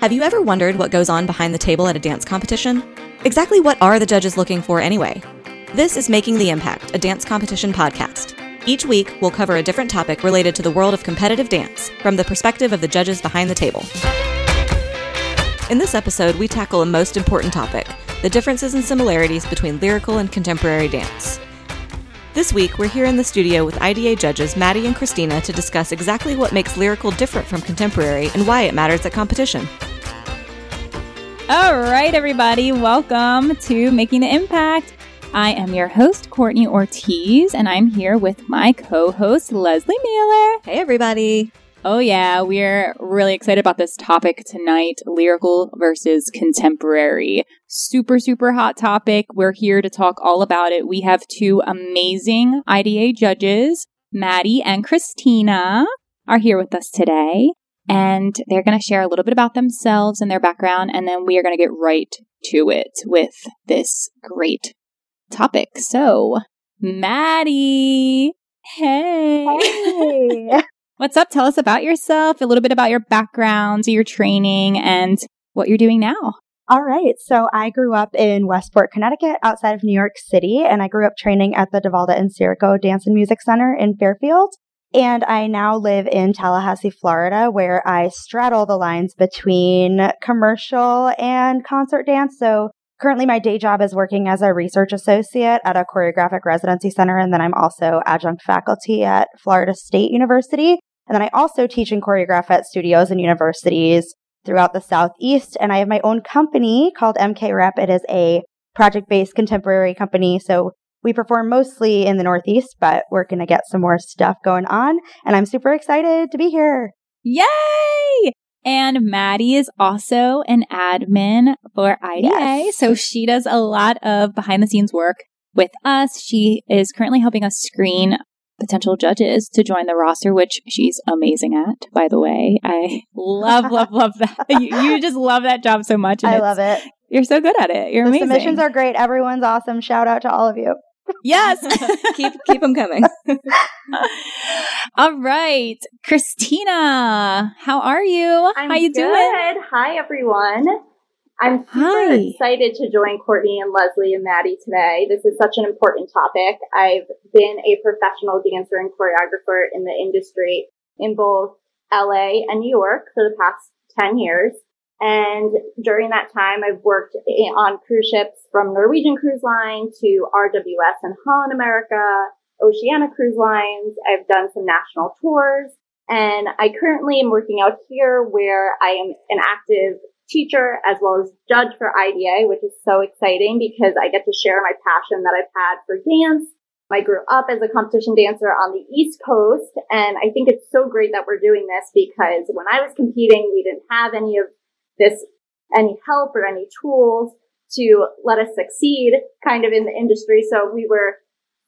Have you ever wondered what goes on behind the table at a dance competition? Exactly what are the judges looking for anyway? This is Making the Impact, a dance competition podcast. Each week, we'll cover a different topic related to the world of competitive dance from the perspective of the judges behind the table. In this episode, we tackle a most important topic the differences and similarities between lyrical and contemporary dance. This week, we're here in the studio with IDA judges Maddie and Christina to discuss exactly what makes lyrical different from contemporary and why it matters at competition. All right, everybody, welcome to Making the Impact. I am your host, Courtney Ortiz, and I'm here with my co host, Leslie Mueller. Hey, everybody. Oh, yeah, we're really excited about this topic tonight lyrical versus contemporary. Super, super hot topic. We're here to talk all about it. We have two amazing IDA judges, Maddie and Christina, are here with us today and they're going to share a little bit about themselves and their background, and then we are going to get right to it with this great topic. So, Maddie, hey. Hey. What's up? Tell us about yourself, a little bit about your background, your training, and what you're doing now. All right. So I grew up in Westport, Connecticut, outside of New York City, and I grew up training at the DeValda and Sirico Dance and Music Center in Fairfield. And I now live in Tallahassee, Florida, where I straddle the lines between commercial and concert dance. So currently my day job is working as a research associate at a choreographic residency center. And then I'm also adjunct faculty at Florida State University. And then I also teach and choreograph at studios and universities throughout the Southeast. And I have my own company called MK Rep. It is a project based contemporary company. So we perform mostly in the Northeast, but we're going to get some more stuff going on. And I'm super excited to be here. Yay! And Maddie is also an admin for IDA. Yes. So she does a lot of behind the scenes work with us. She is currently helping us screen potential judges to join the roster, which she's amazing at, by the way. I love, love, love that. You, you just love that job so much. I love it. You're so good at it. You're the amazing. submissions are great. Everyone's awesome. Shout out to all of you. Yes. keep keep them coming. All right, Christina, how are you? I'm how you good. doing? Hi, everyone. I'm super Hi. excited to join Courtney and Leslie and Maddie today. This is such an important topic. I've been a professional dancer and choreographer in the industry in both LA and New York for the past 10 years. And during that time, I've worked on cruise ships from Norwegian Cruise Line to RWS and Holland America, Oceania Cruise Lines. I've done some national tours. And I currently am working out here where I am an active teacher as well as judge for IDA, which is so exciting because I get to share my passion that I've had for dance. I grew up as a competition dancer on the East Coast, and I think it's so great that we're doing this because when I was competing, we didn't have any of this, any help or any tools to let us succeed kind of in the industry. So we were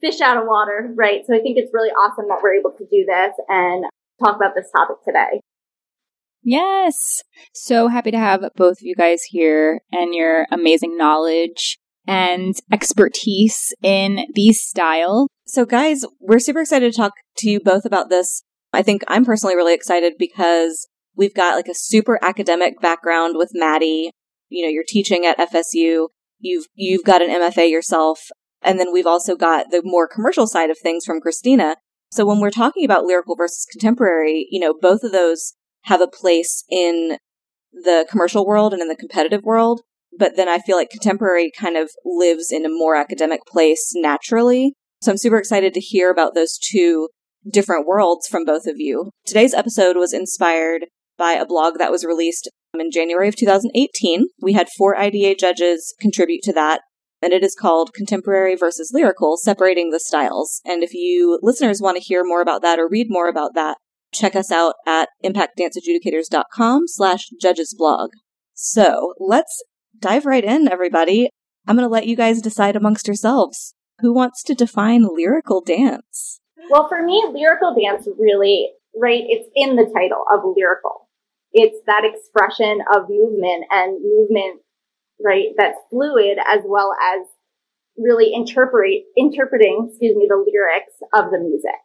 fish out of water, right? So I think it's really awesome that we're able to do this and talk about this topic today. Yes. So happy to have both of you guys here and your amazing knowledge and expertise in these style. So, guys, we're super excited to talk to you both about this. I think I'm personally really excited because we've got like a super academic background with Maddie. You know, you're teaching at FSU. You've you've got an MFA yourself, and then we've also got the more commercial side of things from Christina. So when we're talking about lyrical versus contemporary, you know, both of those have a place in the commercial world and in the competitive world. But then I feel like contemporary kind of lives in a more academic place naturally. So I'm super excited to hear about those two different worlds from both of you. Today's episode was inspired by a blog that was released um, in January of 2018. We had four IDA judges contribute to that, and it is called Contemporary versus Lyrical Separating the Styles. And if you listeners want to hear more about that or read more about that, check us out at impactdanceadjudicators.com slash judges blog. So let's dive right in, everybody. I'm going to let you guys decide amongst yourselves. Who wants to define lyrical dance? Well, for me, lyrical dance really, right, it's in the title of lyrical. It's that expression of movement and movement, right, that's fluid as well as really interpret, interpreting, excuse me, the lyrics of the music.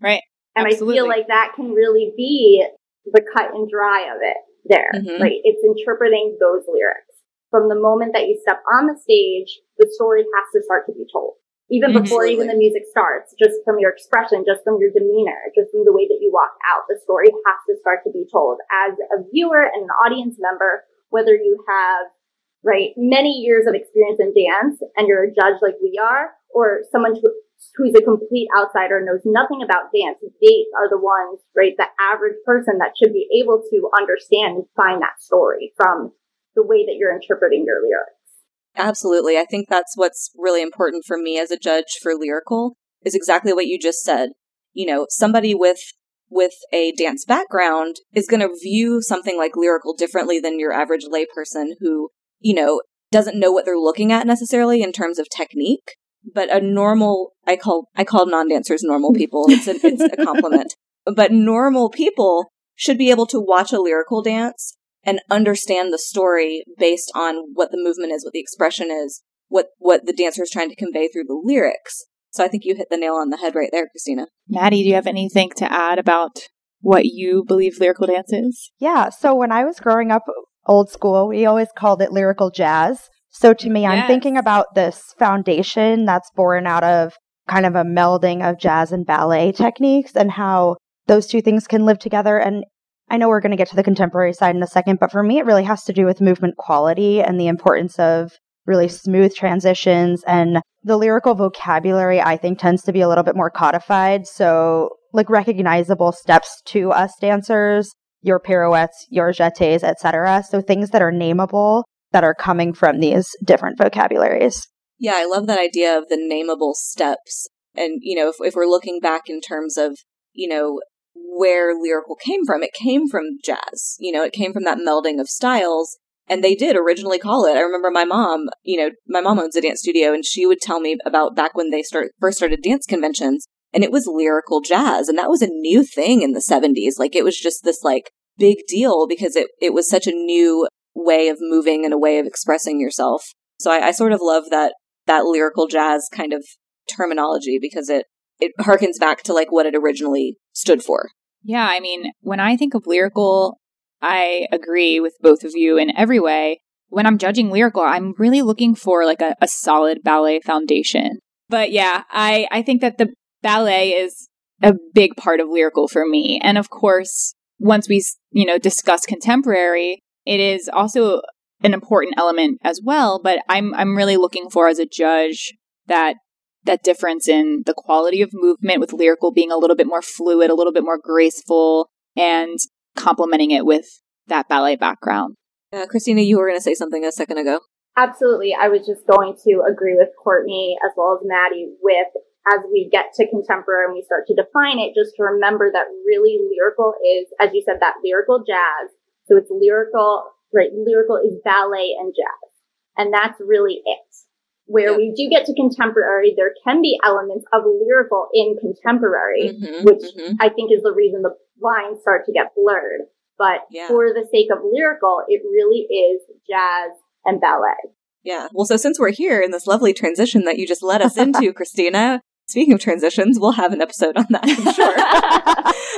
Right. And I feel like that can really be the cut and dry of it. there, mm-hmm. right? It's interpreting those lyrics. From the moment that you step on the stage, the story has to start to be told. Even mm-hmm. before even the music starts, just from your expression, just from your demeanor, just from the way that you walk out, the story has to start to be told. As a viewer and an audience member, whether you have, right, many years of experience in dance and you're a judge like we are, or someone who, who's a complete outsider knows nothing about dance, they are the ones, right, the average person that should be able to understand and find that story from the way that you're interpreting your lyrics. Absolutely. I think that's what's really important for me as a judge for lyrical is exactly what you just said. You know, somebody with with a dance background is going to view something like lyrical differently than your average layperson who, you know, doesn't know what they're looking at necessarily in terms of technique but a normal I call I call non-dancers normal people. It's a, it's a compliment. But normal people should be able to watch a lyrical dance and understand the story based on what the movement is, what the expression is, what what the dancer is trying to convey through the lyrics. So I think you hit the nail on the head right there, Christina. Maddie, do you have anything to add about what you believe lyrical dance is? Yeah. So when I was growing up old school, we always called it lyrical jazz. So to me, yes. I'm thinking about this foundation that's born out of kind of a melding of jazz and ballet techniques and how those two things can live together. And I know we're going to get to the contemporary side in a second, but for me, it really has to do with movement quality and the importance of really smooth transitions. And the lyrical vocabulary, I think, tends to be a little bit more codified. So, like recognizable steps to us dancers, your pirouettes, your jetés, etc. So, things that are nameable that are coming from these different vocabularies. Yeah, I love that idea of the nameable steps. And, you know, if, if we're looking back in terms of, you know, where lyrical came from, it came from jazz. You know, it came from that melding of styles. And they did originally call it. I remember my mom, you know, my mom owns a dance studio and she would tell me about back when they start first started dance conventions and it was lyrical jazz. And that was a new thing in the 70s. Like it was just this like big deal because it, it was such a new way of moving and a way of expressing yourself. So I, I sort of love that that lyrical jazz kind of terminology because it it harkens back to like what it originally stood for. Yeah, I mean, when I think of lyrical, I agree with both of you in every way. When I'm judging lyrical, I'm really looking for like a, a solid ballet foundation. But yeah, I, I think that the ballet is a big part of lyrical for me. And of course, once we, you know, discuss contemporary, it is also an important element as well, but I'm I'm really looking for as a judge that that difference in the quality of movement with lyrical being a little bit more fluid, a little bit more graceful, and complementing it with that ballet background. Uh, Christina, you were going to say something a second ago. Absolutely. I was just going to agree with Courtney as well as Maddie with as we get to contemporary and we start to define it, just to remember that really lyrical is, as you said, that lyrical jazz so it's lyrical, right? Lyrical is ballet and jazz. And that's really it. Where yeah. we do get to contemporary, there can be elements of lyrical in contemporary, mm-hmm, which mm-hmm. I think is the reason the lines start to get blurred. But yeah. for the sake of lyrical, it really is jazz and ballet. Yeah. Well, so since we're here in this lovely transition that you just led us into, Christina, speaking of transitions, we'll have an episode on that, I'm sure.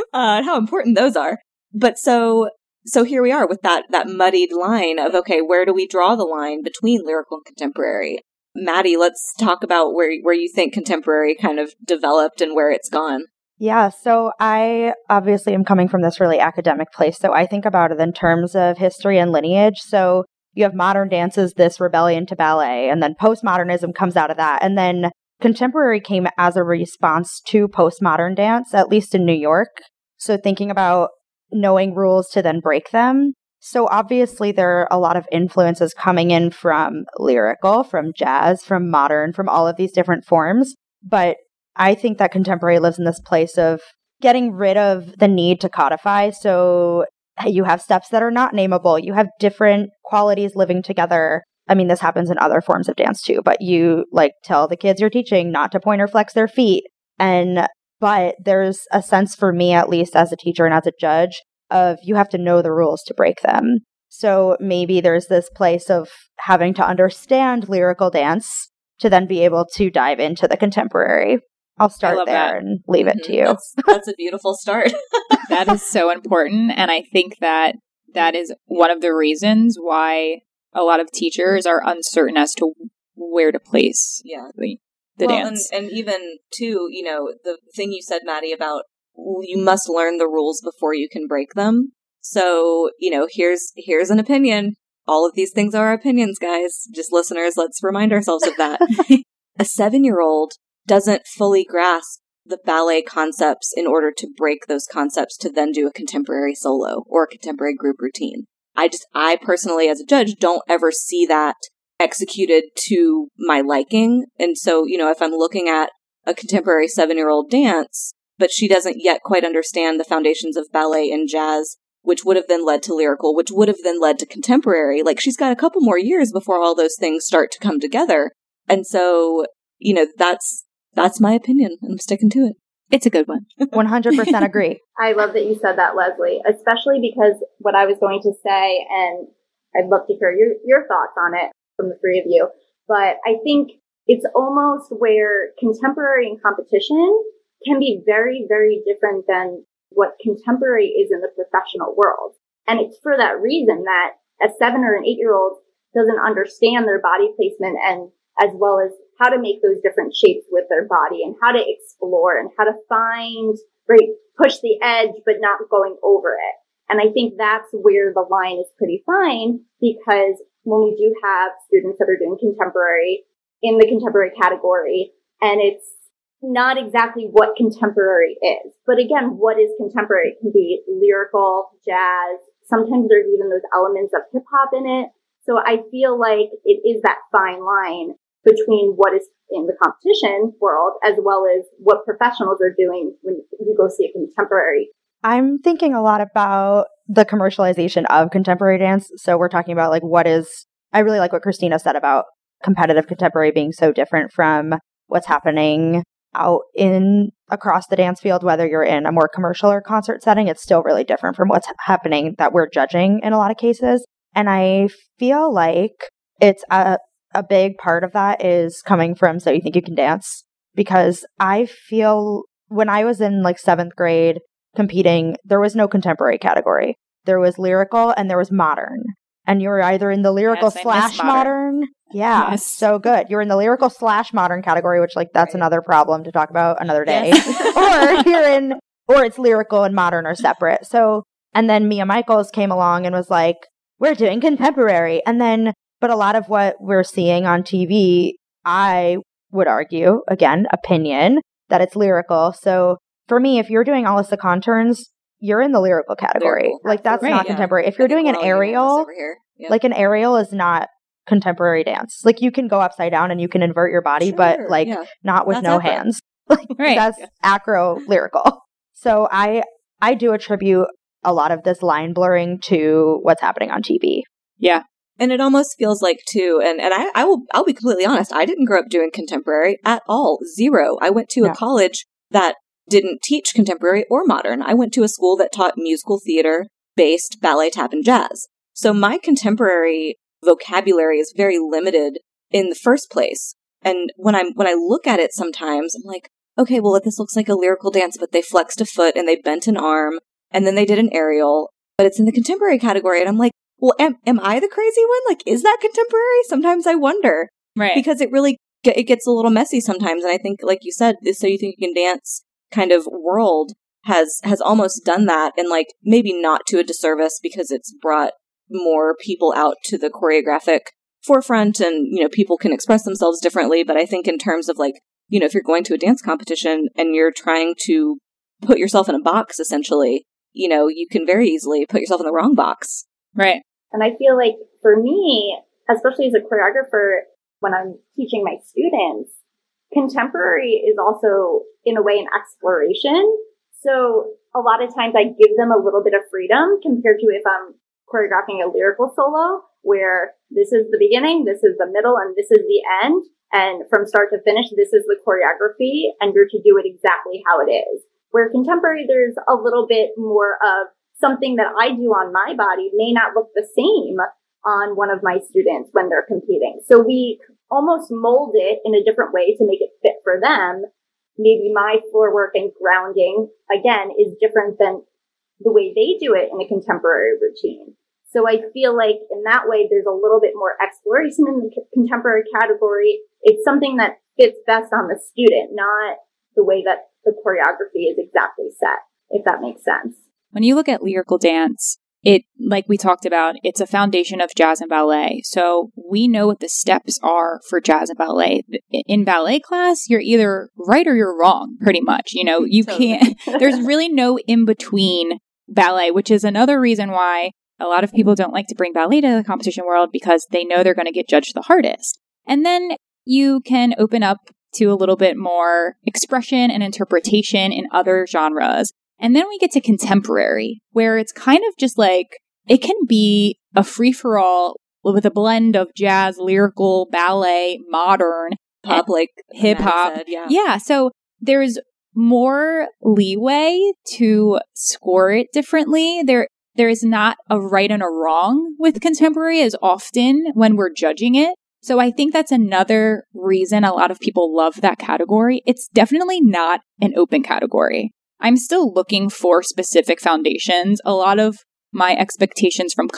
uh, how important those are. But so so here we are with that that muddied line of okay, where do we draw the line between lyrical and contemporary? Maddie, let's talk about where where you think contemporary kind of developed and where it's gone. Yeah, so I obviously am coming from this really academic place, so I think about it in terms of history and lineage. So you have modern dances, this rebellion to ballet, and then postmodernism comes out of that. And then contemporary came as a response to postmodern dance, at least in New York. So thinking about knowing rules to then break them. So obviously there are a lot of influences coming in from lyrical, from jazz, from modern, from all of these different forms. But I think that contemporary lives in this place of getting rid of the need to codify. So you have steps that are not nameable. You have different qualities living together. I mean, this happens in other forms of dance too, but you like tell the kids you're teaching not to point or flex their feet. And but there's a sense for me, at least as a teacher and as a judge, of you have to know the rules to break them. So maybe there's this place of having to understand lyrical dance to then be able to dive into the contemporary. I'll start there that. and leave it mm-hmm. to you. That's, that's a beautiful start. that is so important. And I think that that is one of the reasons why a lot of teachers are uncertain as to where to place Yeah. the, the well, dance. And, and even too, you know, the thing you said, Maddie, about you must learn the rules before you can break them. So, you know, here's here's an opinion. All of these things are opinions, guys. Just listeners, let's remind ourselves of that. a seven year old doesn't fully grasp the ballet concepts in order to break those concepts to then do a contemporary solo or a contemporary group routine. I just, I personally, as a judge, don't ever see that executed to my liking. And so, you know, if I'm looking at a contemporary seven year old dance, but she doesn't yet quite understand the foundations of ballet and jazz, which would have then led to lyrical, which would have then led to contemporary, like she's got a couple more years before all those things start to come together. And so, you know, that's, that's my opinion. I'm sticking to it. it's a good one. 100% agree. I love that you said that, Leslie, especially because what I was going to say, and I'd love to hear your, your thoughts on it from the three of you, but I think it's almost where contemporary and competition can be very, very different than what contemporary is in the professional world. And it's for that reason that a seven or an eight year old doesn't understand their body placement and as well as how to make those different shapes with their body and how to explore and how to find, right, push the edge, but not going over it. And I think that's where the line is pretty fine because when we do have students that are doing contemporary in the contemporary category and it's not exactly what contemporary is. But again, what is contemporary? It can be lyrical, jazz. Sometimes there's even those elements of hip hop in it. So I feel like it is that fine line between what is in the competition world as well as what professionals are doing when you go see a contemporary. I'm thinking a lot about the commercialization of contemporary dance. So we're talking about like what is, I really like what Christina said about competitive contemporary being so different from what's happening out in across the dance field, whether you're in a more commercial or concert setting, it's still really different from what's happening that we're judging in a lot of cases. And I feel like it's a, a big part of that is coming from So You Think You Can Dance because I feel when I was in like seventh grade competing, there was no contemporary category. There was lyrical and there was modern. And you're either in the lyrical Yes, slash modern. modern. Yeah. Yes. So good. You're in the lyrical slash modern category, which like that's Right. another problem to talk about another day. Yes. or you're in or it's lyrical and modern are separate. So and then Mia Michaels came along and was like, We're doing contemporary. And then but a lot of what we're seeing on TV, I would argue, again, opinion, that it's lyrical. So for me, if you're doing Alyssa Conturns, you're in the lyrical category. Lyrical. Like that's Right, not yeah. contemporary. If you're doing an we're all unanimous aerial. Yeah. like an aerial is not contemporary dance. Like you can go upside down and you can invert your body, but like yeah. not with That's no acro. hands. Right. That's acro lyrical. So I I do attribute a lot of this line blurring to what's happening on TV. Yeah. And it almost feels like too, and, and I, I will I'll be completely honest, I didn't grow up doing contemporary at all. Zero. I went to Yeah. a college that didn't teach contemporary or modern. I went to a school that taught musical theater based ballet, tap, and jazz. So my contemporary vocabulary is very limited in the first place. And when I'm when I look at it sometimes, I'm like, okay, well this looks like a lyrical dance, but they flexed a foot and they bent an arm and then they did an aerial, but it's in the contemporary category. And I'm like, well, am, am I the crazy one? Like, is that contemporary? Sometimes I wonder Right. because it really it gets a little messy sometimes. And I think, like you said, so you think you can dance kind of world has has almost done that, and like maybe not to a disservice because it's brought more people out to the choreographic forefront, and you know people can express themselves differently. But I think in terms of like you know if you're going to a dance competition and you're trying to put yourself in a box, essentially, you know you can very easily put yourself in the wrong box. right. And I feel like for me, especially as a choreographer, when I'm teaching my students, contemporary is also in a way an exploration. So a lot of times I give them a little bit of freedom compared to if I'm choreographing a lyrical solo where this is the beginning, this is the middle, and this is the end. And from start to finish, this is the choreography and you're to do it exactly how it is. Where contemporary, there's a little bit more of something that I do on my body may not look the same on one of my students when they're competing. So we almost mold it in a different way to make it fit for them. Maybe my floor work and grounding again is different than the way they do it in a contemporary routine. So I feel like in that way, there's a little bit more exploration in the contemporary category. It's something that fits best on the student, not the way that the choreography is exactly set, if that makes sense. When you look at lyrical dance, it, like we talked about, it's a foundation of jazz and ballet. So we know what the steps are for jazz and ballet. In ballet class, you're either right or you're wrong, pretty much. You know, you can't, there's really no in between ballet, which is another reason why a lot of people don't like to bring ballet to the competition world because they know they're going to get judged the hardest. And then you can open up to a little bit more expression and interpretation in other genres. And then we get to contemporary, where it's kind of just like it can be a free for all with a blend of jazz, lyrical, ballet, modern, pop, like hip hop. Yeah. Yeah. So there's more leeway to score it differently. There, there is not a right and a wrong with contemporary as often when we're judging it. So I think that's another reason a lot of people love that category. It's definitely not an open category. I'm still looking for specific foundations. A lot of my expectations from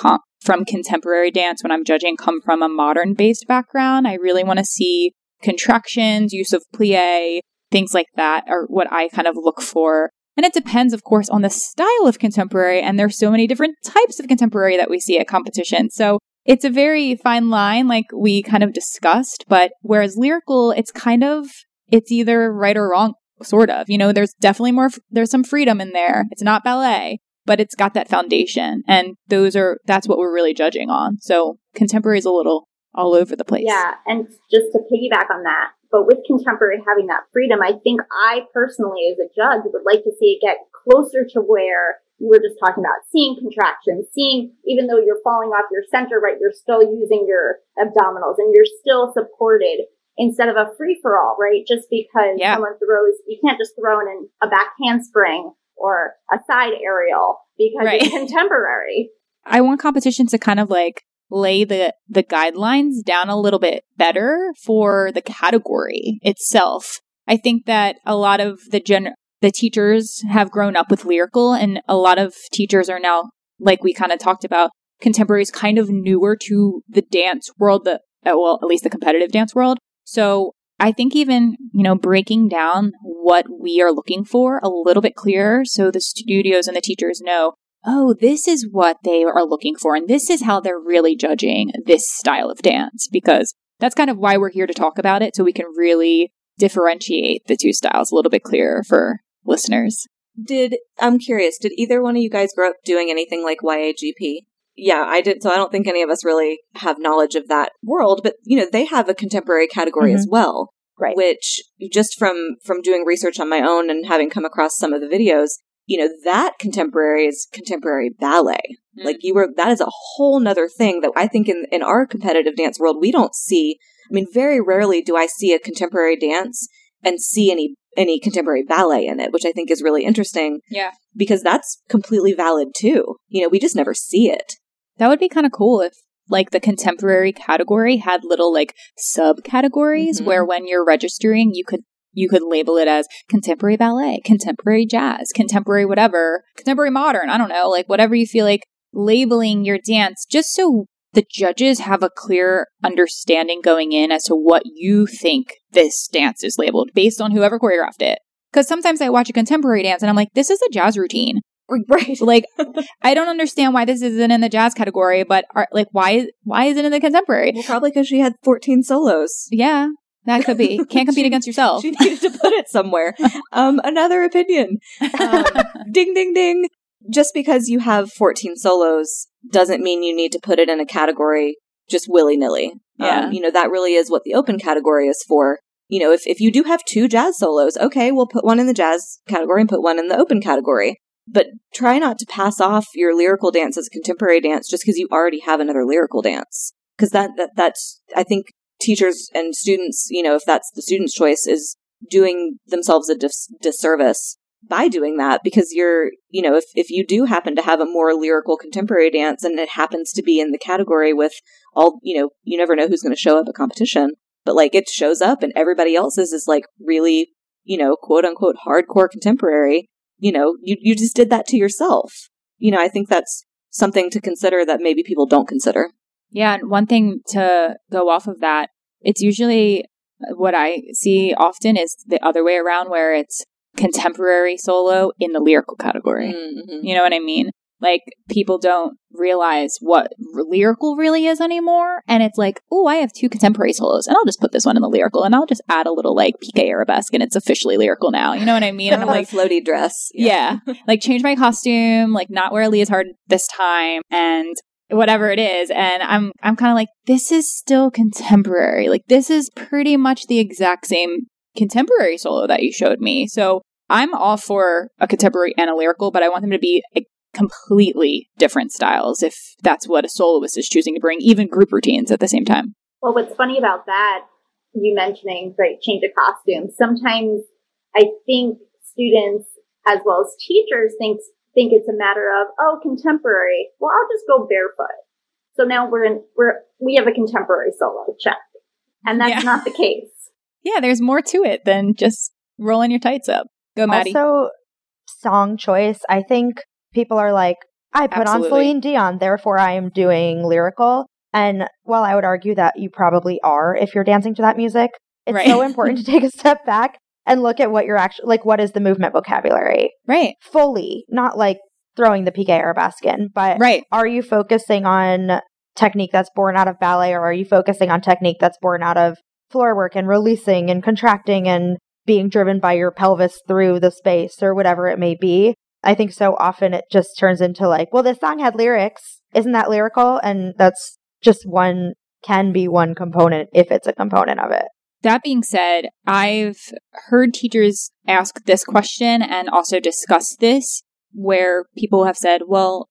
from contemporary dance when I'm judging come from a modern based background. I really want to see contractions, use of plie, things like that are what I kind of look for. And it depends, of course, on the style of contemporary. And there's so many different types of contemporary that we see at competition. So it's a very fine line, like we kind of discussed. But whereas lyrical, it's kind of, it's either right or wrong, sort of. You know, there's definitely more, there's some freedom in there. It's not ballet, but it's got that foundation. And those are, that's what we're really judging on. So contemporary is a little all over the place. Yeah. And just to piggyback on that, but with contemporary having that freedom, I think I personally, as a judge, would like to see it get closer to where you were just talking about seeing contractions, seeing even though you're falling off your center, right, you're still using your abdominals and you're still supported instead of a free for all, right? Just because yeah. someone throws, you can't just throw in a back handspring or a side aerial because right. it's contemporary. I want competition to kind of like lay the the guidelines down a little bit better for the category itself. I think that a lot of the gen the teachers have grown up with lyrical and a lot of teachers are now like we kind of talked about contemporaries kind of newer to the dance world the uh, well at least the competitive dance world so i think even you know breaking down what we are looking for a little bit clearer so the studios and the teachers know oh this is what they are looking for and this is how they're really judging this style of dance because that's kind of why we're here to talk about it so we can really differentiate the two styles a little bit clearer for listeners. Did I'm curious, did either one of you guys grow up doing anything like YAGP? Yeah, I did. So I don't think any of us really have knowledge of that world, but you know, they have a contemporary category mm-hmm. as well. Right. Which just from from doing research on my own and having come across some of the videos, you know, that contemporary is contemporary ballet. Mm-hmm. Like you were that is a whole nother thing that I think in in our competitive dance world we don't see. I mean, very rarely do I see a contemporary dance and see any any contemporary ballet in it, which I think is really interesting. Yeah. Because that's completely valid too. You know, we just never see it. That would be kind of cool if like the contemporary category had little like subcategories mm-hmm. where when you're registering you could you could label it as contemporary ballet, contemporary jazz, contemporary whatever, contemporary modern, I don't know, like whatever you feel like labeling your dance just so the judges have a clear understanding going in as to what you think this dance is labeled based on whoever choreographed it. Because sometimes I watch a contemporary dance and I'm like, this is a jazz routine. Right. like, I don't understand why this isn't in the jazz category, but are, like, why why is it in the contemporary? Well, probably because she had 14 solos. Yeah, that could be. Can't compete she, against yourself. She needed to put it somewhere. Um, another opinion. Um, ding, ding, ding. Just because you have 14 solos doesn't mean you need to put it in a category just willy nilly. Yeah. Um, you know, that really is what the open category is for. You know, if, if you do have two jazz solos, okay, we'll put one in the jazz category and put one in the open category. But try not to pass off your lyrical dance as a contemporary dance just because you already have another lyrical dance. Because that, that, that's, I think teachers and students, you know, if that's the student's choice, is doing themselves a dis- disservice by doing that because you're, you know, if, if you do happen to have a more lyrical contemporary dance and it happens to be in the category with all, you know, you never know who's going to show up at competition, but like it shows up and everybody else's is like really, you know, quote unquote hardcore contemporary, you know, you, you just did that to yourself. You know, I think that's something to consider that maybe people don't consider. Yeah, and one thing to go off of that, it's usually what I see often is the other way around where it's contemporary solo in the lyrical category. Mm-hmm. You know what I mean? Like people don't realize what lyrical really is anymore. And it's like, oh, I have two contemporary solos and I'll just put this one in the lyrical and I'll just add a little like piqué arabesque and it's officially lyrical now. You know what I mean? And I'm like, floaty dress. yeah. like change my costume, like not wear a leotard this time and whatever it is. And I'm, I'm kind of like, this is still contemporary. Like this is pretty much the exact same contemporary solo that you showed me. So I'm all for a contemporary and a lyrical, but I want them to be completely different styles if that's what a soloist is choosing to bring, even group routines at the same time. Well, what's funny about that, you mentioning, right, change of costume, sometimes I think students as well as teachers think, think it's a matter of, oh, contemporary. Well, I'll just go barefoot. So now we're in, we're, we have a contemporary solo check. And that's Yeah. not the case. Yeah, there's more to it than just rolling your tights up. Go, Maddie. Also, song choice. I think people are like, I put Absolutely. on Celine Dion, therefore I am doing lyrical. And while I would argue that you probably are if you're dancing to that music, it's Right. so important to take a step back and look at what you're actually like. What is the movement vocabulary right, fully? Not like throwing the piqué arabesque in, but right. are you focusing on technique that's born out of ballet or are you focusing on technique that's born out of floor work and releasing and contracting and being driven by your pelvis through the space or whatever it may be i think so often it just turns into like well this song had lyrics isn't that lyrical and that's just one can be one component if it's a component of it That being said, I've heard teachers ask this question and also discuss this where people have said, well,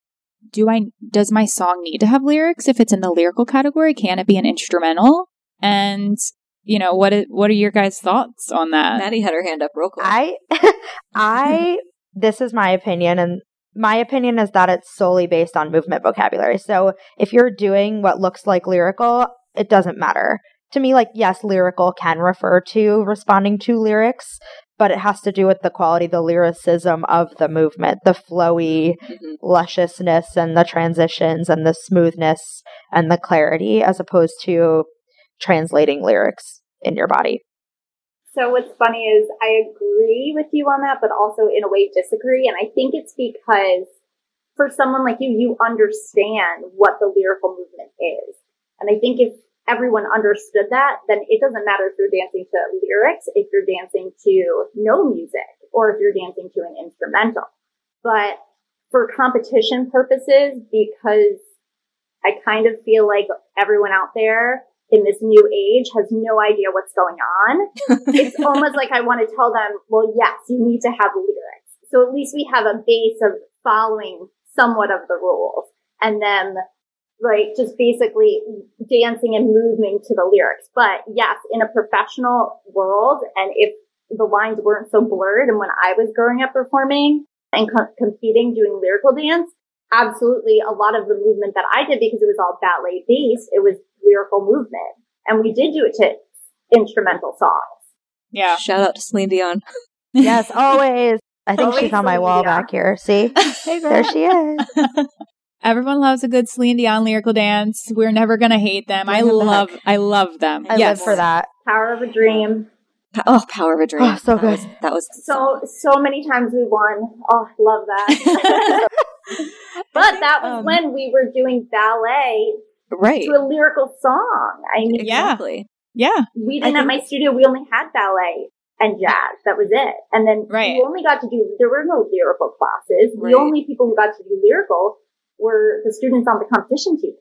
do I does my song need to have lyrics if it's in the lyrical category? Can it be an instrumental? And you know, what what are your guys' thoughts on that? Maddie had her hand up real quick. i i this is my opinion and my opinion is that it's solely based on movement vocabulary. So if you're doing what looks like lyrical it doesn't matter. To me like yes lyrical can refer to responding to lyrics but it has to do with the quality the lyricism of the movement the flowy Mhm. lusciousness and the transitions and the smoothness and the clarity as opposed to translating lyrics in your body So what's funny is I agree with you on that, but also in a way disagree. And I think it's because for someone like you, you understand what the lyrical movement is. And I think if everyone understood that, then it doesn't matter if you're dancing to lyrics, if you're dancing to no music, or if you're dancing to an instrumental. But for competition purposes, because I kind of feel like everyone out there in this new age has no idea what's going on it's almost like I want to tell them, well, yes, you need to have lyrics. So at least we have a base of following somewhat of the rules and then like just basically dancing and moving to the lyrics. But yes, in a professional world and if the lines weren't so blurred and when I was growing up performing and co- competing doing lyrical dance, absolutely a lot of the movement that I did because it was all ballet based, it was lyrical movement. And we did do it to instrumental songs. Yeah. Shout out to Celine Dion. yes always i think Always she's on my wall Dion. back here see Hey, there she is Everyone loves a good Celine Dion lyrical dance. We're never gonna hate them. I them love, back. I love them. I yes, live for that. Power of a Dream. Oh, Power of a Dream. Oh, so That was- good. that was So, so many times we won. Oh, love that. but that was Um, when we were doing ballet right. to a lyrical song. I mean, Exactly. Yeah, we didn't at my studio, we only had ballet and jazz. That was it. And then Right. we only got to do, there were no lyrical classes. Right. The only people who got to do lyrical were the students on the competition team.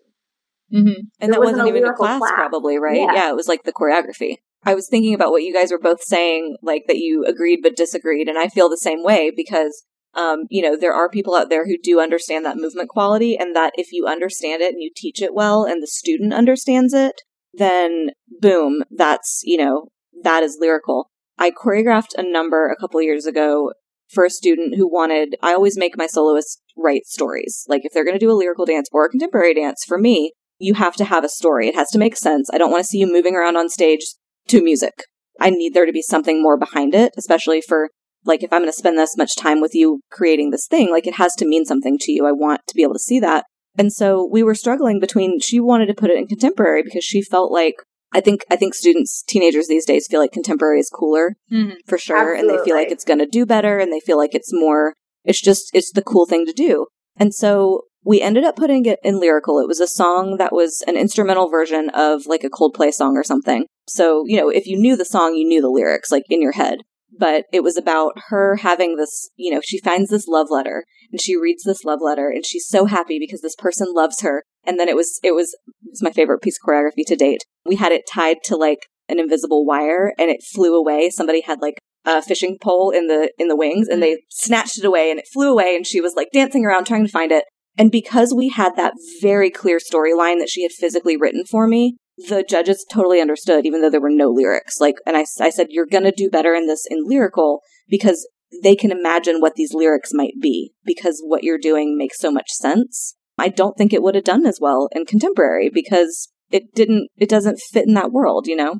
hmm And There that wasn't wasn't a even a class, class. probably, right? Yeah. Yeah. it was like the choreography. I was thinking about what you guys were both saying, like that you agreed but disagreed, and I feel the same way because, um, you know, there are people out there who do understand that movement quality, and that if you understand it and you teach it well, and the student understands it, then boom, that's you know that is lyrical. I choreographed a number a couple years ago for a student who wanted. I always make my soloists write stories. Like if they're going to do a lyrical dance or a contemporary dance, for me, you have to have a story. It has to make sense. I don't want to see you moving around on stage to music. I need there to be something more behind it, especially for like if I'm going to spend this much time with you creating this thing, like it has to mean something to you. I want to be able to see that. And so we were struggling between she wanted to put it in contemporary because she felt like I think I think students, teenagers these days feel like contemporary is cooler Mhm. for sure, and they feel like it's going to do better, and they feel like it's more. It's just it's the cool thing to do, and so we ended up putting it in lyrical. It was a song that was an instrumental version of like a Coldplay song or something. So you know, if you knew the song, you knew the lyrics like in your head. But it was about her having this, you know, she finds this love letter and she reads this love letter and she's so happy because this person loves her. And then it was, it was, it's my favorite piece of choreography to date. We had it tied to like an invisible wire and it flew away. Somebody had like a fishing pole in the, in the wings and they mm-hmm. snatched it away and it flew away and she was like dancing around trying to find it. And because we had that very clear storyline that she had physically written for me, the judges totally understood, even though there were no lyrics. Like, and I, I said, you're going to do better in this in lyrical because they can imagine what these lyrics might be because what you're doing makes so much sense. I don't think it would have done as well in contemporary because it didn't, it doesn't fit in that world, you know?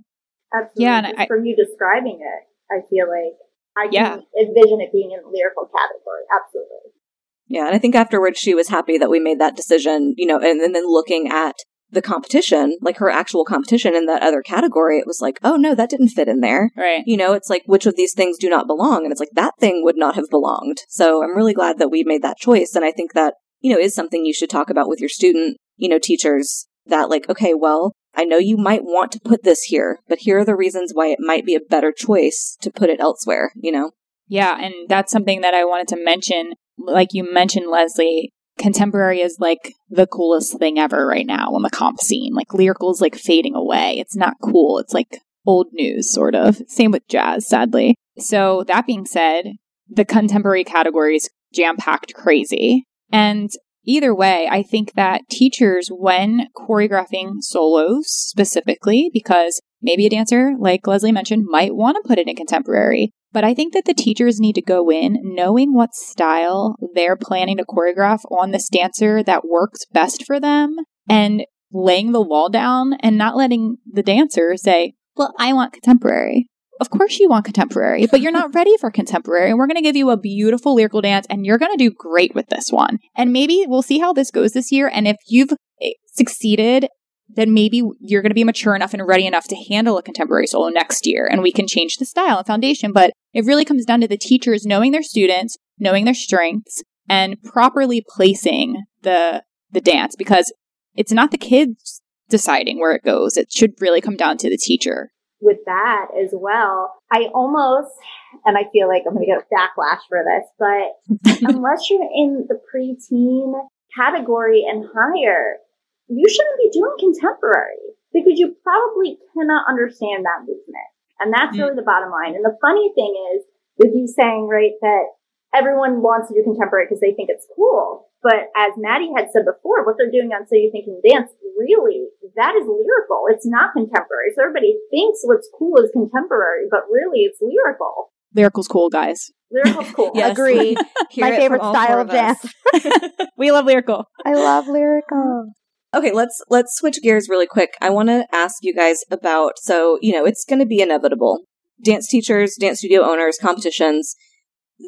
Absolutely. Yeah, and I- from you describing it, I feel like I can Yeah. envision it being in the lyrical category. Absolutely. Yeah. And I think afterwards she was happy that we made that decision, you know, and, and then looking at the competition, like her actual competition in that other category, it was like, oh no, that didn't fit in there. Right. You know, it's like which of these things do not belong? And it's like that thing would not have belonged. So I'm really glad that we made that choice. And I think that, you know, is something you should talk about with your student, you know, teachers that like, okay, well, I know you might want to put this here, but here are the reasons why it might be a better choice to put it elsewhere, you know? Yeah, and that's something that I wanted to mention. Like you mentioned, Leslie, contemporary is like the coolest thing ever right now on the comp scene. Like lyrical is like fading away. It's not cool. It's like old news, sort of. Same with jazz, sadly. So that being said, the contemporary category is jam packed crazy. And either way, I think that teachers, when choreographing solos specifically, because maybe a dancer, like Leslie mentioned, might want to put it in contemporary. But I think that the teachers need to go in knowing what style they're planning to choreograph on this dancer that works best for them and laying the wall down and not letting the dancer say, Well, I want contemporary. Of course you want contemporary, but you're not ready for contemporary. And we're going to give you a beautiful lyrical dance and you're going to do great with this one. And maybe we'll see how this goes this year. And if you've eh, succeeded, then maybe you're going to be mature enough and ready enough to handle a contemporary solo next year and we can change the style and foundation. But it really comes down to the teachers knowing their students, knowing their strengths and properly placing the, the dance because it's not the kids deciding where it goes. It should really come down to the teacher. with that as well. I almost, and I feel like I'm going to get backlash for this, but unless you're in the preteen category and higher, you shouldn't be doing contemporary because you probably cannot understand that movement. And that's Mm. really the bottom line. And the funny thing is, with you saying, right, that everyone wants to do contemporary because they think it's cool. But as Maddie had said before, what they're doing on So You Think and Dance, really, that is lyrical. It's not contemporary. So everybody thinks what's cool is contemporary, but really it's lyrical. Lyrical's cool, guys. Lyrical's cool. Yes. Agreed. Hear My favorite style four of dance. we love lyrical. I love lyrical. Okay, let's let's switch gears really quick. I want to ask you guys about so, you know, it's going to be inevitable. Dance teachers, dance studio owners, competitions,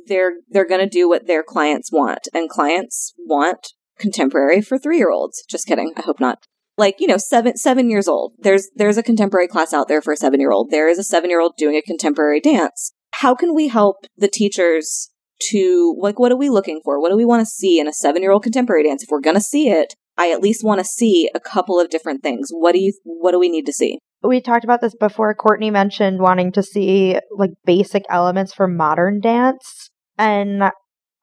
they're they're going to do what their clients want and clients want contemporary for 3-year-olds. Just kidding. I hope not. Like, you know, 7 7 years old. There's there's a contemporary class out there for a 7-year-old. There is a 7-year-old doing a contemporary dance. How can we help the teachers to like what are we looking for? What do we want to see in a 7-year-old contemporary dance? If we're going to see it, I at least want to see a couple of different things. What do you what do we need to see? We talked about this before. Courtney mentioned wanting to see like basic elements for modern dance. And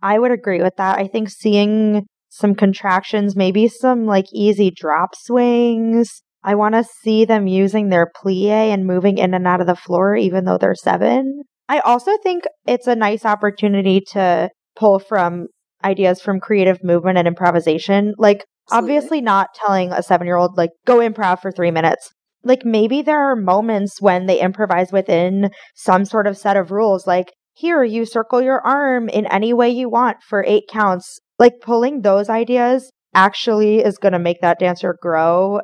I would agree with that. I think seeing some contractions, maybe some like easy drop swings. I want to see them using their plie and moving in and out of the floor, even though they're seven. I also think it's a nice opportunity to pull from ideas from creative movement and improvisation. Like, Absolutely. obviously, not telling a seven year old, like, go improv for three minutes. Like, maybe there are moments when they improvise within some sort of set of rules, like, here, you circle your arm in any way you want for eight counts. Like, pulling those ideas actually is going to make that dancer grow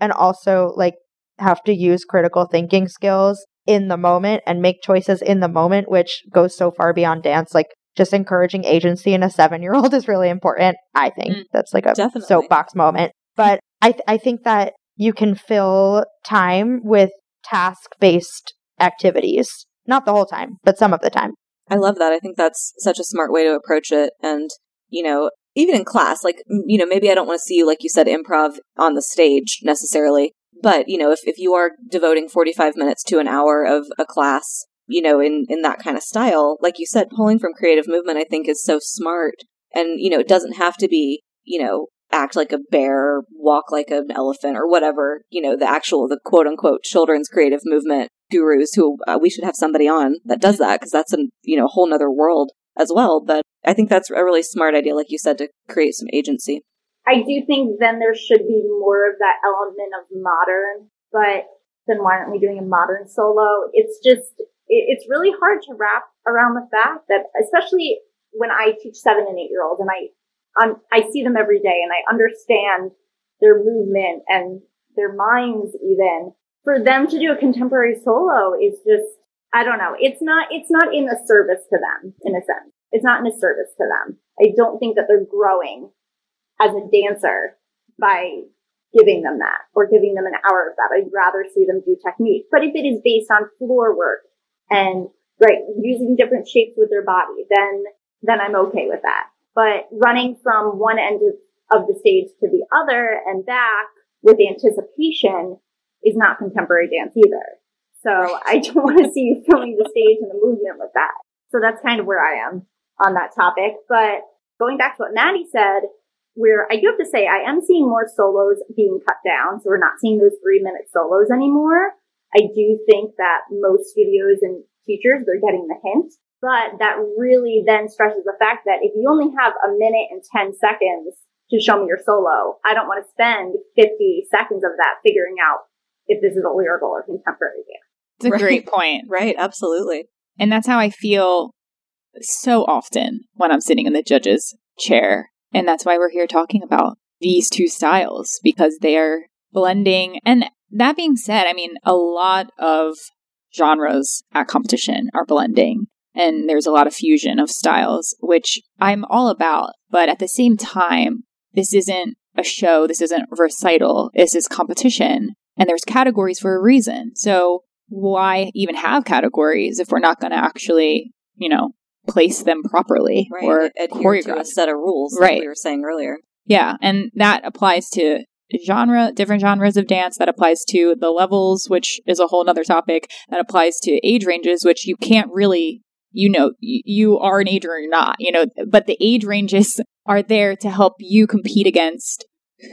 and also, like, have to use critical thinking skills in the moment and make choices in the moment, which goes so far beyond dance. Like, just encouraging agency in a seven year old is really important. I think mm, that's like a definitely. soapbox moment. But I, th- I think that you can fill time with task based activities. Not the whole time, but some of the time. I love that. I think that's such a smart way to approach it. And, you know, even in class, like, you know, maybe I don't want to see you, like you said, improv on the stage necessarily. But, you know, if, if you are devoting 45 minutes to an hour of a class, you know, in, in that kind of style, like you said, pulling from creative movement, I think is so smart. And, you know, it doesn't have to be, you know, act like a bear, walk like an elephant, or whatever, you know, the actual, the quote unquote children's creative movement gurus who uh, we should have somebody on that does that because that's a, you know, a whole nother world as well. But I think that's a really smart idea, like you said, to create some agency. I do think then there should be more of that element of modern, but then why aren't we doing a modern solo? It's just, it's really hard to wrap around the fact that, especially when I teach seven and eight year olds and I, um, I see them every day and I understand their movement and their minds even. For them to do a contemporary solo is just, I don't know. It's not, it's not in a service to them in a sense. It's not in a service to them. I don't think that they're growing as a dancer by giving them that or giving them an hour of that. I'd rather see them do technique. But if it is based on floor work and right, using different shapes with their body, then, then I'm okay with that. But running from one end of, of the stage to the other and back with anticipation is not contemporary dance either. So I don't want to see you filling the stage and the movement with that. So that's kind of where I am on that topic. But going back to what Maddie said, where I do have to say I am seeing more solos being cut down. So we're not seeing those three minute solos anymore. I do think that most studios and teachers, they're getting the hint, but that really then stresses the fact that if you only have a minute and 10 seconds to show me your solo, I don't want to spend 50 seconds of that figuring out if this is a lyrical or contemporary dance. It's a right. great point. Right. Absolutely. And that's how I feel so often when I'm sitting in the judge's chair and that's why we're here talking about these two styles because they are blending. And that being said, I mean, a lot of genres at competition are blending and there's a lot of fusion of styles, which I'm all about. But at the same time, this isn't a show, this isn't recital, this is competition, and there's categories for a reason. So why even have categories if we're not going to actually, you know, place them properly right. or choreograph a set of rules, right? Like we were saying earlier. Yeah, and that applies to genre, different genres of dance. That applies to the levels, which is a whole other topic. That applies to age ranges, which you can't really, you know, you are an age or you're not, you know. But the age ranges are there to help you compete against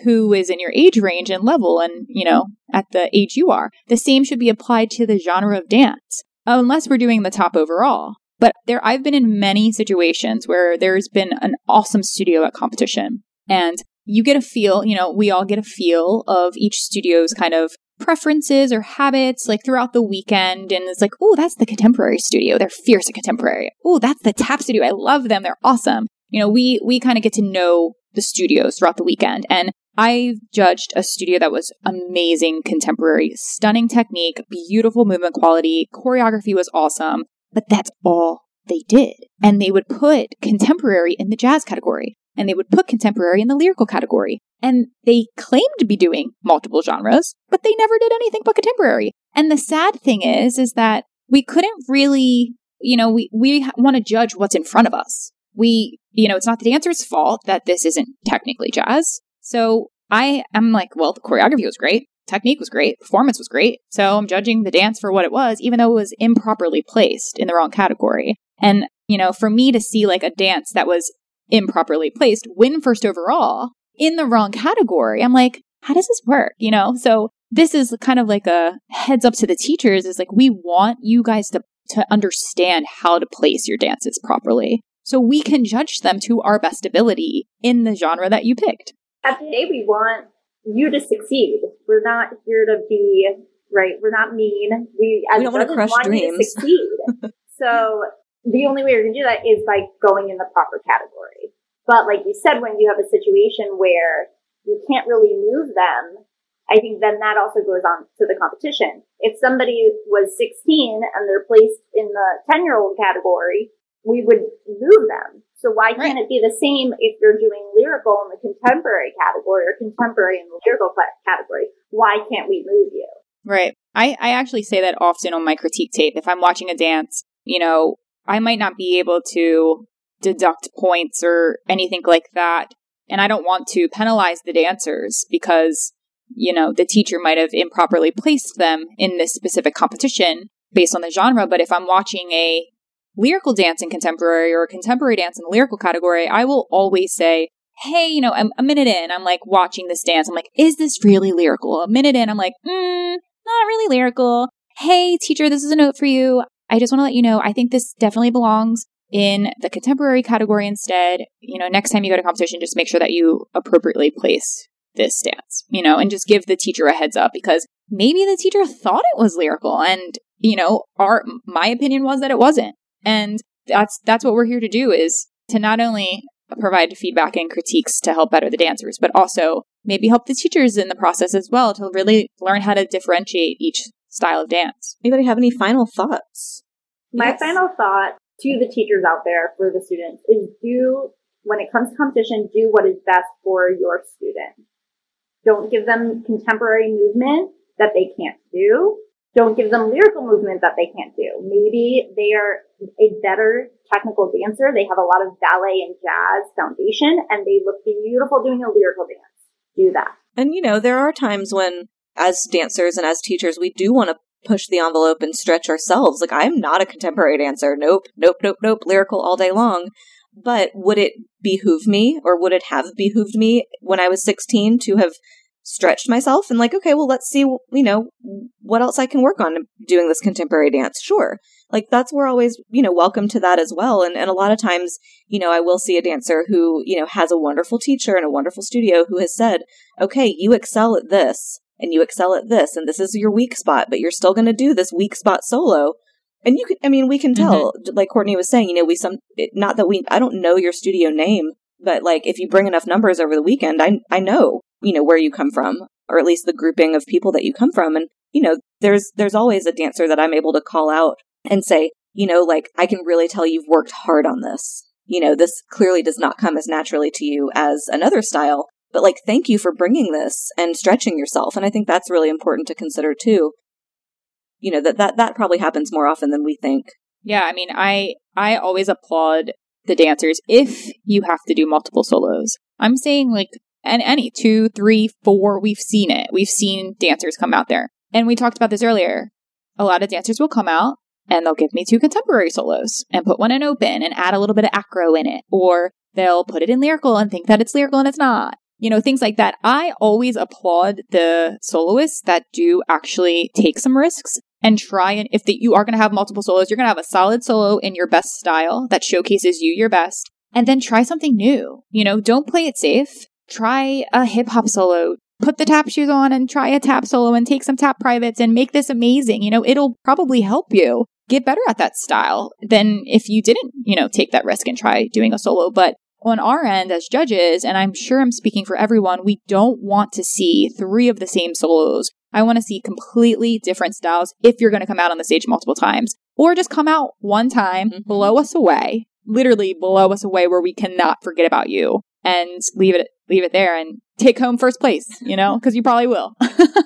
who is in your age range and level and, you know, at the age you are. The same should be applied to the genre of dance, unless we're doing the top overall. But there, I've been in many situations where there's been an awesome studio at competition and you get a feel, you know, we all get a feel of each studio's kind of preferences or habits like throughout the weekend. And it's like, oh, that's the contemporary studio. They're fierce at contemporary. Oh, that's the tap studio. I love them. They're awesome. You know, we, we kind of get to know the studios throughout the weekend. And I judged a studio that was amazing contemporary, stunning technique, beautiful movement quality, choreography was awesome. But that's all they did. And they would put contemporary in the jazz category and they would put contemporary in the lyrical category. And they claimed to be doing multiple genres, but they never did anything but contemporary. And the sad thing is, is that we couldn't really, you know, we, we want to judge what's in front of us. We, you know, it's not the dancer's fault that this isn't technically jazz. So I am like, well, the choreography was great technique was great, performance was great. So I'm judging the dance for what it was, even though it was improperly placed in the wrong category. And, you know, for me to see like a dance that was improperly placed win first overall in the wrong category, I'm like, how does this work? You know, so this is kind of like a heads up to the teachers is like, we want you guys to, to understand how to place your dances properly. So we can judge them to our best ability in the genre that you picked. At the day, we want you to succeed. We're not here to be right. We're not mean. We as we don't want to crush want dreams. to succeed. so the only way you're going to do that is by going in the proper category. But like you said, when you have a situation where you can't really move them, I think then that also goes on to the competition. If somebody was 16 and they're placed in the 10 year old category, we would move them. So why can't it be the same if you're doing lyrical in the contemporary category or contemporary in the lyrical category? Why can't we move you? Right. I, I actually say that often on my critique tape. If I'm watching a dance, you know, I might not be able to deduct points or anything like that. And I don't want to penalize the dancers because, you know, the teacher might have improperly placed them in this specific competition based on the genre. But if I'm watching a lyrical dance in contemporary or a contemporary dance in the lyrical category, I will always say, hey, you know, a, a, minute in, I'm like watching this dance. I'm like, is this really lyrical? A minute in, I'm like, mm, not really lyrical. Hey, teacher, this is a note for you. I just want to let you know, I think this definitely belongs in the contemporary category instead. You know, next time you go to competition, just make sure that you appropriately place this dance, you know, and just give the teacher a heads up because maybe the teacher thought it was lyrical and, you know, our, my opinion was that it wasn't. And that's, that's what we're here to do is to not only provide feedback and critiques to help better the dancers, but also maybe help the teachers in the process as well to really learn how to differentiate each style of dance. Anybody have any final thoughts? My yes. final thought to the teachers out there for the students is do, when it comes to competition, do what is best for your student. Don't give them contemporary movement that they can't do. Don't give them lyrical movement that they can't do. Maybe they are a better technical dancer. They have a lot of ballet and jazz foundation and they look beautiful doing a lyrical dance. Do that. And you know, there are times when as dancers and as teachers, we do want to push the envelope and stretch ourselves. Like, I'm not a contemporary dancer. Nope, nope, nope, nope, lyrical all day long. But would it behoove me or would it have behooved me when I was 16 to have stretched myself and like, okay, well, let's see, you know, what else I can work on doing this contemporary dance? Sure. Like that's, we're always, you know, welcome to that as well. And, and a lot of times, you know, I will see a dancer who, you know, has a wonderful teacher and a wonderful studio who has said, okay, you excel at this and you excel at this and this is your weak spot, but you're still going to do this weak spot solo. And you can, I mean, we can tell, mm-hmm. like Courtney was saying, you know, we some, it, not that we, I don't know your studio name, but like if you bring enough numbers over the weekend, I, I know, you know, where you come from, or at least the grouping of people that you come from. And, you know, there's, there's always a dancer that I'm able to call out and say, you know, like I can really tell you've worked hard on this. You know, this clearly does not come as naturally to you as another style, but like thank you for bringing this and stretching yourself and i think that's really important to consider too. You know that that that probably happens more often than we think. Yeah i mean i i always applaud the dancers if you have to do multiple solos. I'm saying like and any two three four we've seen it. We've seen dancers come out there. And we talked about this earlier. A lot of dancers will come out and they'll give me two contemporary solos and put one in open and add a little bit of acro in it. Or they'll put it in lyrical and think that it's lyrical and it's not you know, things like that. I always applaud the soloists that do actually take some risks and try and if the, you are going to have multiple solos, you're going to have a solid solo in your best style that showcases you your best and then try something new. You know, don't play it safe. Try a hip hop solo. Put the tap shoes on and try a tap solo and take some tap privates and make this amazing. You know, it'll probably help you get better at that style than if you didn't, you know, take that risk and try doing a solo. But on our end as judges, and I'm sure I'm speaking for everyone, we don't want to see three of the same solos. I want to see completely different styles if you're going to come out on the stage multiple times, or just come out one time, mm-hmm. blow us away, literally blow us away where we cannot forget about you and leave it leave it there and take home first place, you know, because you probably will.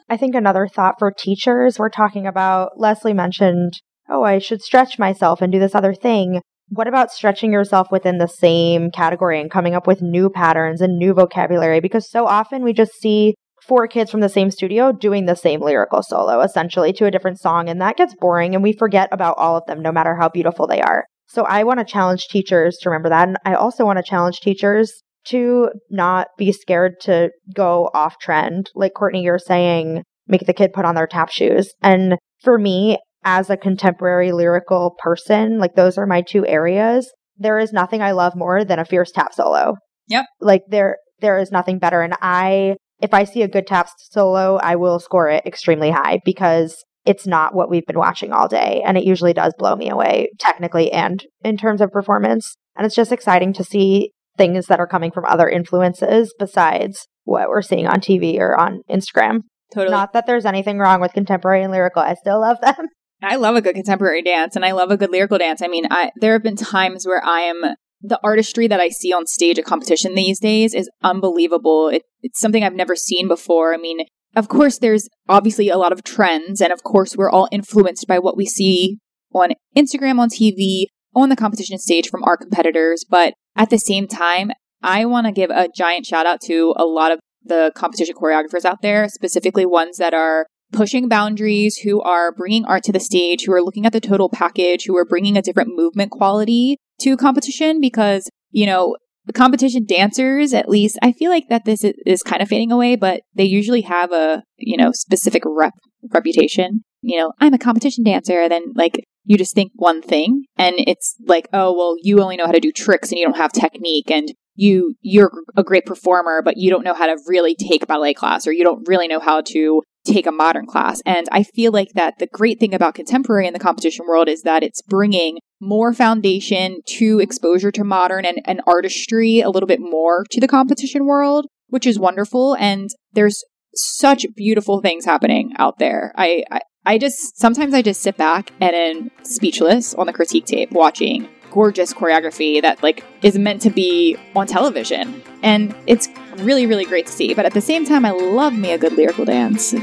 I think another thought for teachers, we're talking about Leslie mentioned, oh, I should stretch myself and do this other thing what about stretching yourself within the same category and coming up with new patterns and new vocabulary? Because so often we just see four kids from the same studio doing the same lyrical solo, essentially to a different song, and that gets boring and we forget about all of them, no matter how beautiful they are. So I want to challenge teachers to remember that. And I also want to challenge teachers to not be scared to go off trend. Like Courtney, you're saying, make the kid put on their tap shoes. And for me, as a contemporary lyrical person, like those are my two areas. There is nothing I love more than a fierce tap solo. Yep. Like there there is nothing better and I if I see a good tap solo, I will score it extremely high because it's not what we've been watching all day and it usually does blow me away technically and in terms of performance. And it's just exciting to see things that are coming from other influences besides what we're seeing on TV or on Instagram. Totally. Not that there's anything wrong with contemporary and lyrical. I still love them. I love a good contemporary dance and I love a good lyrical dance. I mean, I, there have been times where I am the artistry that I see on stage at competition these days is unbelievable. It, it's something I've never seen before. I mean, of course, there's obviously a lot of trends, and of course, we're all influenced by what we see on Instagram, on TV, on the competition stage from our competitors. But at the same time, I want to give a giant shout out to a lot of the competition choreographers out there, specifically ones that are pushing boundaries, who are bringing art to the stage, who are looking at the total package, who are bringing a different movement quality to competition because, you know, the competition dancers, at least, I feel like that this is, kind of fading away, but they usually have a, you know, specific rep reputation. You know, I'm a competition dancer. Then like you just think one thing and it's like, oh, well, you only know how to do tricks and you don't have technique and you, you're a great performer, but you don't know how to really take ballet class or you don't really know how to take a modern class. And I feel like that the great thing about contemporary in the competition world is that it's bringing more foundation to exposure to modern and, and artistry a little bit more to the competition world, which is wonderful. And there's such beautiful things happening out there. I, I, I just sometimes I just sit back and am speechless on the critique tape watching gorgeous choreography that like is meant to be on television. And it's really, really great to see. But at the same time, I love me a good lyrical dance.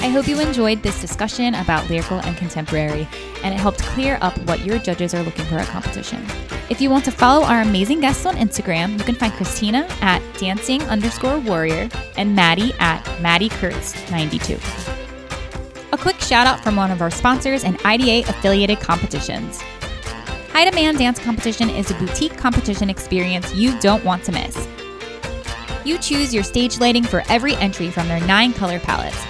I hope you enjoyed this discussion about lyrical and contemporary, and it helped clear up what your judges are looking for at competition. If you want to follow our amazing guests on Instagram, you can find Christina at dancing underscore warrior and Maddie at Maddie Kurtz 92. A quick shout out from one of our sponsors and IDA affiliated competitions. High Demand Dance Competition is a boutique competition experience you don't want to miss. You choose your stage lighting for every entry from their nine color palettes,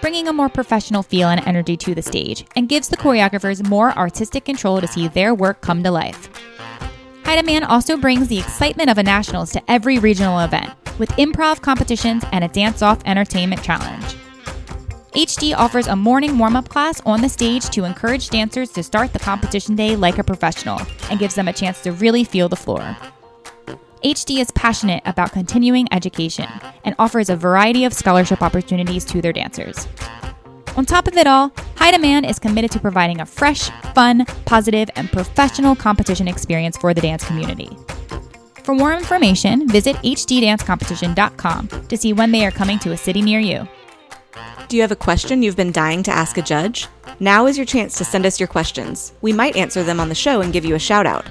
bringing a more professional feel and energy to the stage, and gives the choreographers more artistic control to see their work come to life. High Demand also brings the excitement of a nationals to every regional event, with improv competitions and a dance off entertainment challenge. HD offers a morning warm up class on the stage to encourage dancers to start the competition day like a professional and gives them a chance to really feel the floor. HD is passionate about continuing education and offers a variety of scholarship opportunities to their dancers. On top of it all, High Demand is committed to providing a fresh, fun, positive, and professional competition experience for the dance community. For more information, visit hddancecompetition.com to see when they are coming to a city near you. Do you have a question you've been dying to ask a judge? Now is your chance to send us your questions. We might answer them on the show and give you a shout out.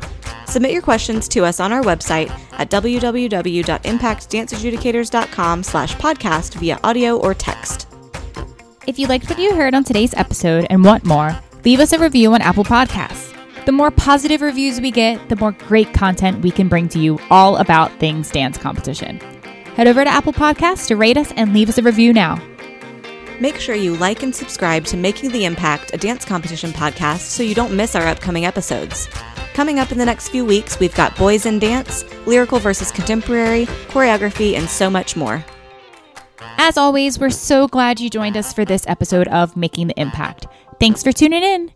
Submit your questions to us on our website at www.impactdanceadjudicators.com slash podcast via audio or text. If you liked what you heard on today's episode and want more, leave us a review on Apple Podcasts. The more positive reviews we get, the more great content we can bring to you all about things dance competition. Head over to Apple Podcasts to rate us and leave us a review now. Make sure you like and subscribe to Making the Impact, a dance competition podcast, so you don't miss our upcoming episodes. Coming up in the next few weeks, we've got Boys in Dance, lyrical versus contemporary, choreography, and so much more. As always, we're so glad you joined us for this episode of Making the Impact. Thanks for tuning in.